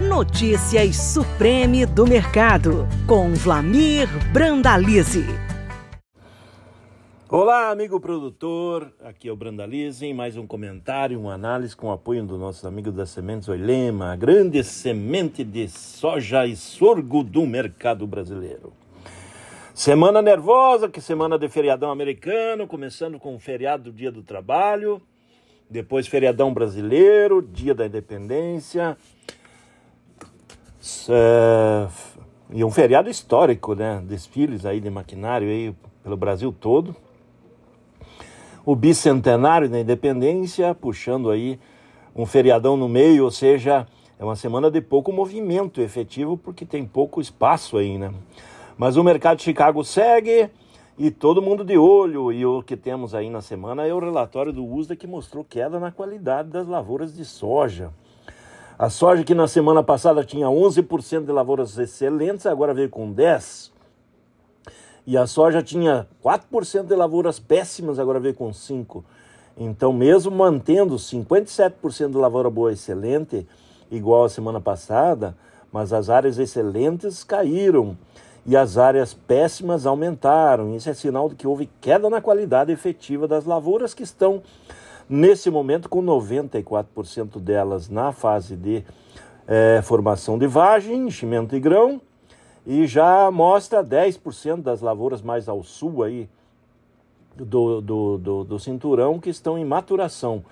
Notícias Supreme do Mercado, com Vlamir Brandalize. Olá, amigo produtor, aqui é o Brandalize, em mais um comentário, uma análise com o apoio do nosso amigo das Sementes Oilema, a grande semente de soja e sorgo do mercado brasileiro. Semana nervosa, que semana de feriadão americano, começando com o feriado do Dia do Trabalho, depois feriadão brasileiro, Dia da Independência, é, e um feriado histórico, né? Desfiles aí de maquinário aí pelo Brasil todo. O bicentenário da independência, puxando aí um feriadão no meio, ou seja, é uma semana de pouco movimento efetivo, porque tem pouco espaço aí, né? Mas o mercado de Chicago segue e todo mundo de olho. E o que temos aí na semana é o relatório do USDA que mostrou queda na qualidade das lavouras de soja. A soja que na semana passada tinha 11% de lavouras excelentes, agora veio com 10%. E a soja tinha 4% de lavouras péssimas, agora veio com 5%. Então, mesmo mantendo 57% de lavoura boa excelente, igual a semana passada, mas as áreas excelentes caíram e as áreas péssimas aumentaram. Isso é sinal de que houve queda na qualidade efetiva das lavouras que estão Nesse momento, com 94% delas na fase de é, formação de vagem, enchimento de grão, e já mostra 10% das lavouras mais ao sul aí do, do, do, do cinturão que estão em maturação.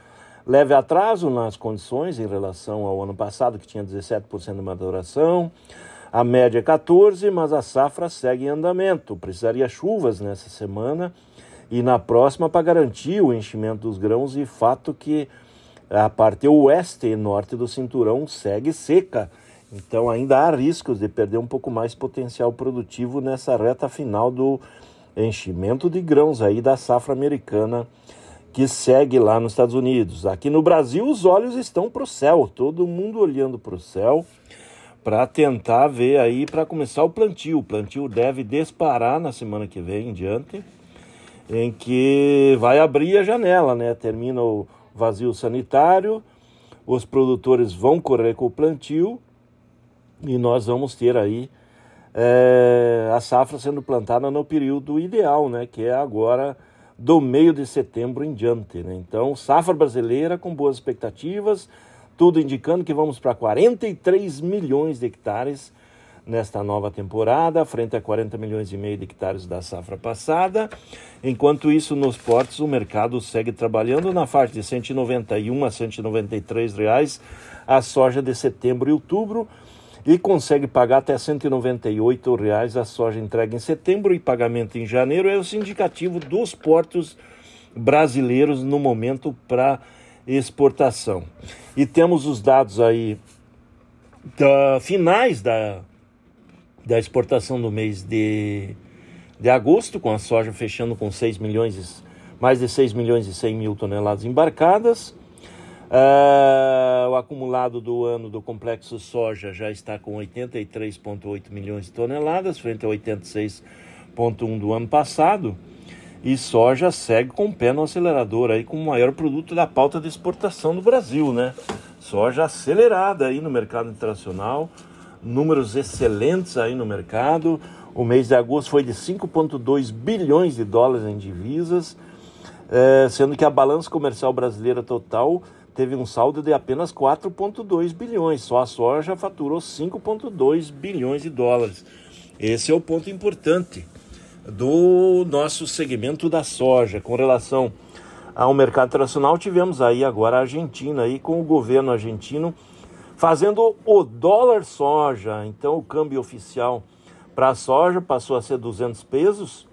Leve atraso nas condições em relação ao ano passado, que tinha 17% de maturação. A média é 14%, mas a safra segue em andamento. Precisaria chuvas nessa semana e na próxima para garantir o enchimento dos grãos e fato que a parte oeste e norte do cinturão segue seca. Então ainda há riscos de perder um pouco mais potencial produtivo nessa reta final do enchimento de grãos aí da safra americana que segue lá nos Estados Unidos. Aqui no Brasil os olhos estão para o céu, todo mundo olhando para o céu para tentar ver aí para começar o plantio. O plantio deve disparar na semana que vem em diante em que vai abrir a janela, né? Termina o vazio sanitário, os produtores vão correr com o plantio e nós vamos ter aí é, a safra sendo plantada no período ideal, né? Que é agora do meio de setembro em diante, né? Então, safra brasileira com boas expectativas, tudo indicando que vamos para 43 milhões de hectares nesta nova temporada, frente a 40 milhões e meio de hectares da safra passada. Enquanto isso, nos portos, o mercado segue trabalhando na faixa de 191 a 193 reais a soja de setembro e outubro e consegue pagar até 198 reais a soja entregue em setembro e pagamento em janeiro. É o indicativo dos portos brasileiros no momento para exportação. E temos os dados aí da, finais da da exportação do mês de, de agosto, com a soja fechando com 6 milhões, mais de 6 milhões e 100 mil toneladas embarcadas. Uh, o acumulado do ano do complexo soja já está com 83,8 milhões de toneladas, frente a 86,1 do ano passado. E soja segue com o pé no acelerador aí, como o maior produto da pauta de exportação do Brasil, né? Soja acelerada aí no mercado internacional, números excelentes aí no mercado. O mês de agosto foi de 5,2 bilhões de dólares em divisas, é, sendo que a balança comercial brasileira total teve um saldo de apenas 4,2 bilhões. Só a soja faturou 5,2 bilhões de dólares. Esse é o ponto importante do nosso segmento da soja. Com relação ao mercado internacional, tivemos aí agora a Argentina aí com o governo argentino fazendo o dólar soja. Então o câmbio oficial para a soja passou a ser 200 pesos.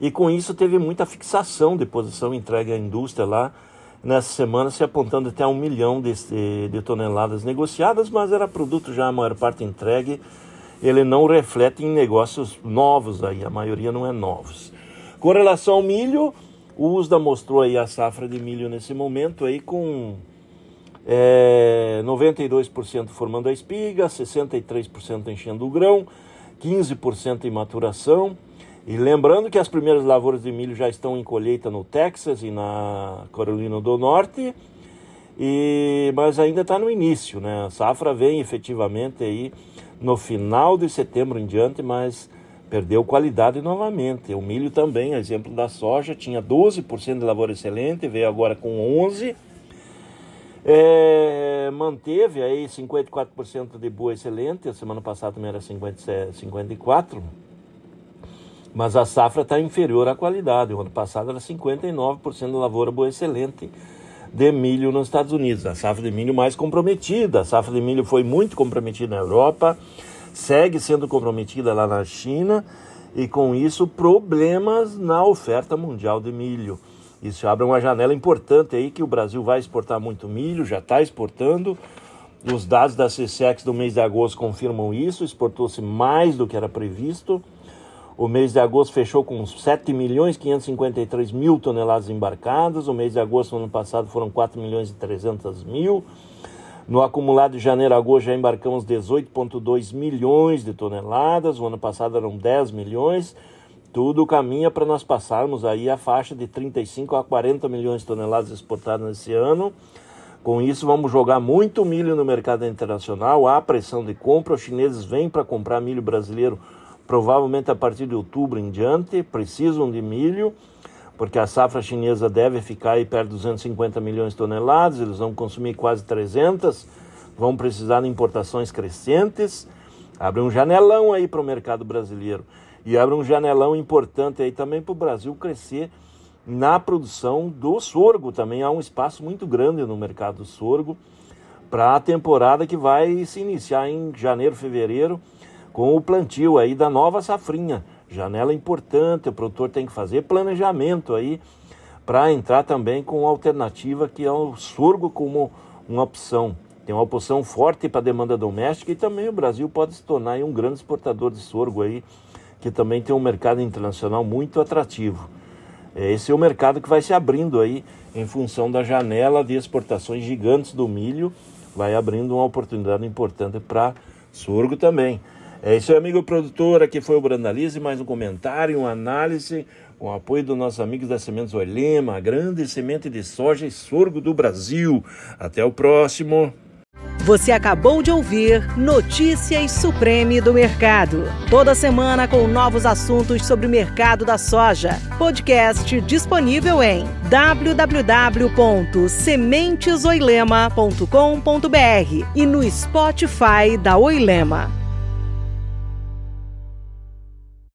E com isso teve muita fixação de posição entregue à indústria lá nessa semana, se apontando até um milhão de, de toneladas negociadas, mas era produto já a maior parte entregue. Ele não reflete em negócios novos aí, a maioria não é novos. Com relação ao milho, o USDA mostrou aí a safra de milho nesse momento aí com é, 92% formando a espiga, 63% enchendo o grão, 15% em maturação. E lembrando que as primeiras lavouras de milho já estão em colheita no Texas e na Carolina do Norte. e, mas ainda está no início, né? A safra vem efetivamente aí no final de setembro em diante, mas perdeu qualidade novamente. O milho também, exemplo da soja, tinha 12% de lavoura excelente, veio agora com 11%. É, manteve aí 54% de boa excelente, a semana passada também era 57, 54%, mas a safra está inferior à qualidade. O ano passado era 59% de lavoura boa excelente de milho nos Estados Unidos. A safra de milho mais comprometida. A safra de milho foi muito comprometida na Europa, segue sendo comprometida lá na China e com isso problemas na oferta mundial de milho. Isso abre uma janela importante aí que o Brasil vai exportar muito milho, já está exportando. Os dados da CSEX do mês de agosto confirmam isso, exportou-se mais do que era previsto. O mês de agosto fechou com 7 milhões 553 mil toneladas embarcadas. O mês de agosto do ano passado foram 4 milhões e 300 mil. No acumulado de janeiro a agosto já embarcamos 18,2 milhões de toneladas. O ano passado eram 10 milhões. Tudo caminha para nós passarmos aí a faixa de 35 a 40 milhões de toneladas exportadas nesse ano. Com isso, vamos jogar muito milho no mercado internacional. Há pressão de compra. Os chineses vêm para comprar milho brasileiro provavelmente a partir de outubro em diante, precisam de milho, porque a safra chinesa deve ficar aí perto de 250 milhões de toneladas, eles vão consumir quase 300, vão precisar de importações crescentes, abre um janelão aí para o mercado brasileiro e abre um janelão importante aí também para o Brasil crescer na produção do sorgo também há um espaço muito grande no mercado do sorgo para a temporada que vai se iniciar em janeiro, fevereiro com o plantio aí da nova safrinha. Janela importante, o produtor tem que fazer planejamento aí para entrar também com alternativa que é o sorgo como uma opção. Tem uma opção forte para a demanda doméstica e também o Brasil pode se tornar um grande exportador de sorgo aí, que também tem um mercado internacional muito atrativo. É, esse é o mercado que vai se abrindo aí em função da janela de exportações gigantes do milho, vai abrindo uma oportunidade importante para sorgo também. É isso aí, amigo produtor. Aqui foi o Brandalize, mais um comentário, uma análise, com apoio dos nossos amigos da Sementes Olema, a grande semente de soja e sorgo do Brasil. Até o próximo. Você acabou de ouvir Notícias Supreme do Mercado. Toda semana com novos assuntos sobre o mercado da soja. Podcast disponível em www.sementesoilema.com.br e no Spotify da Oilema.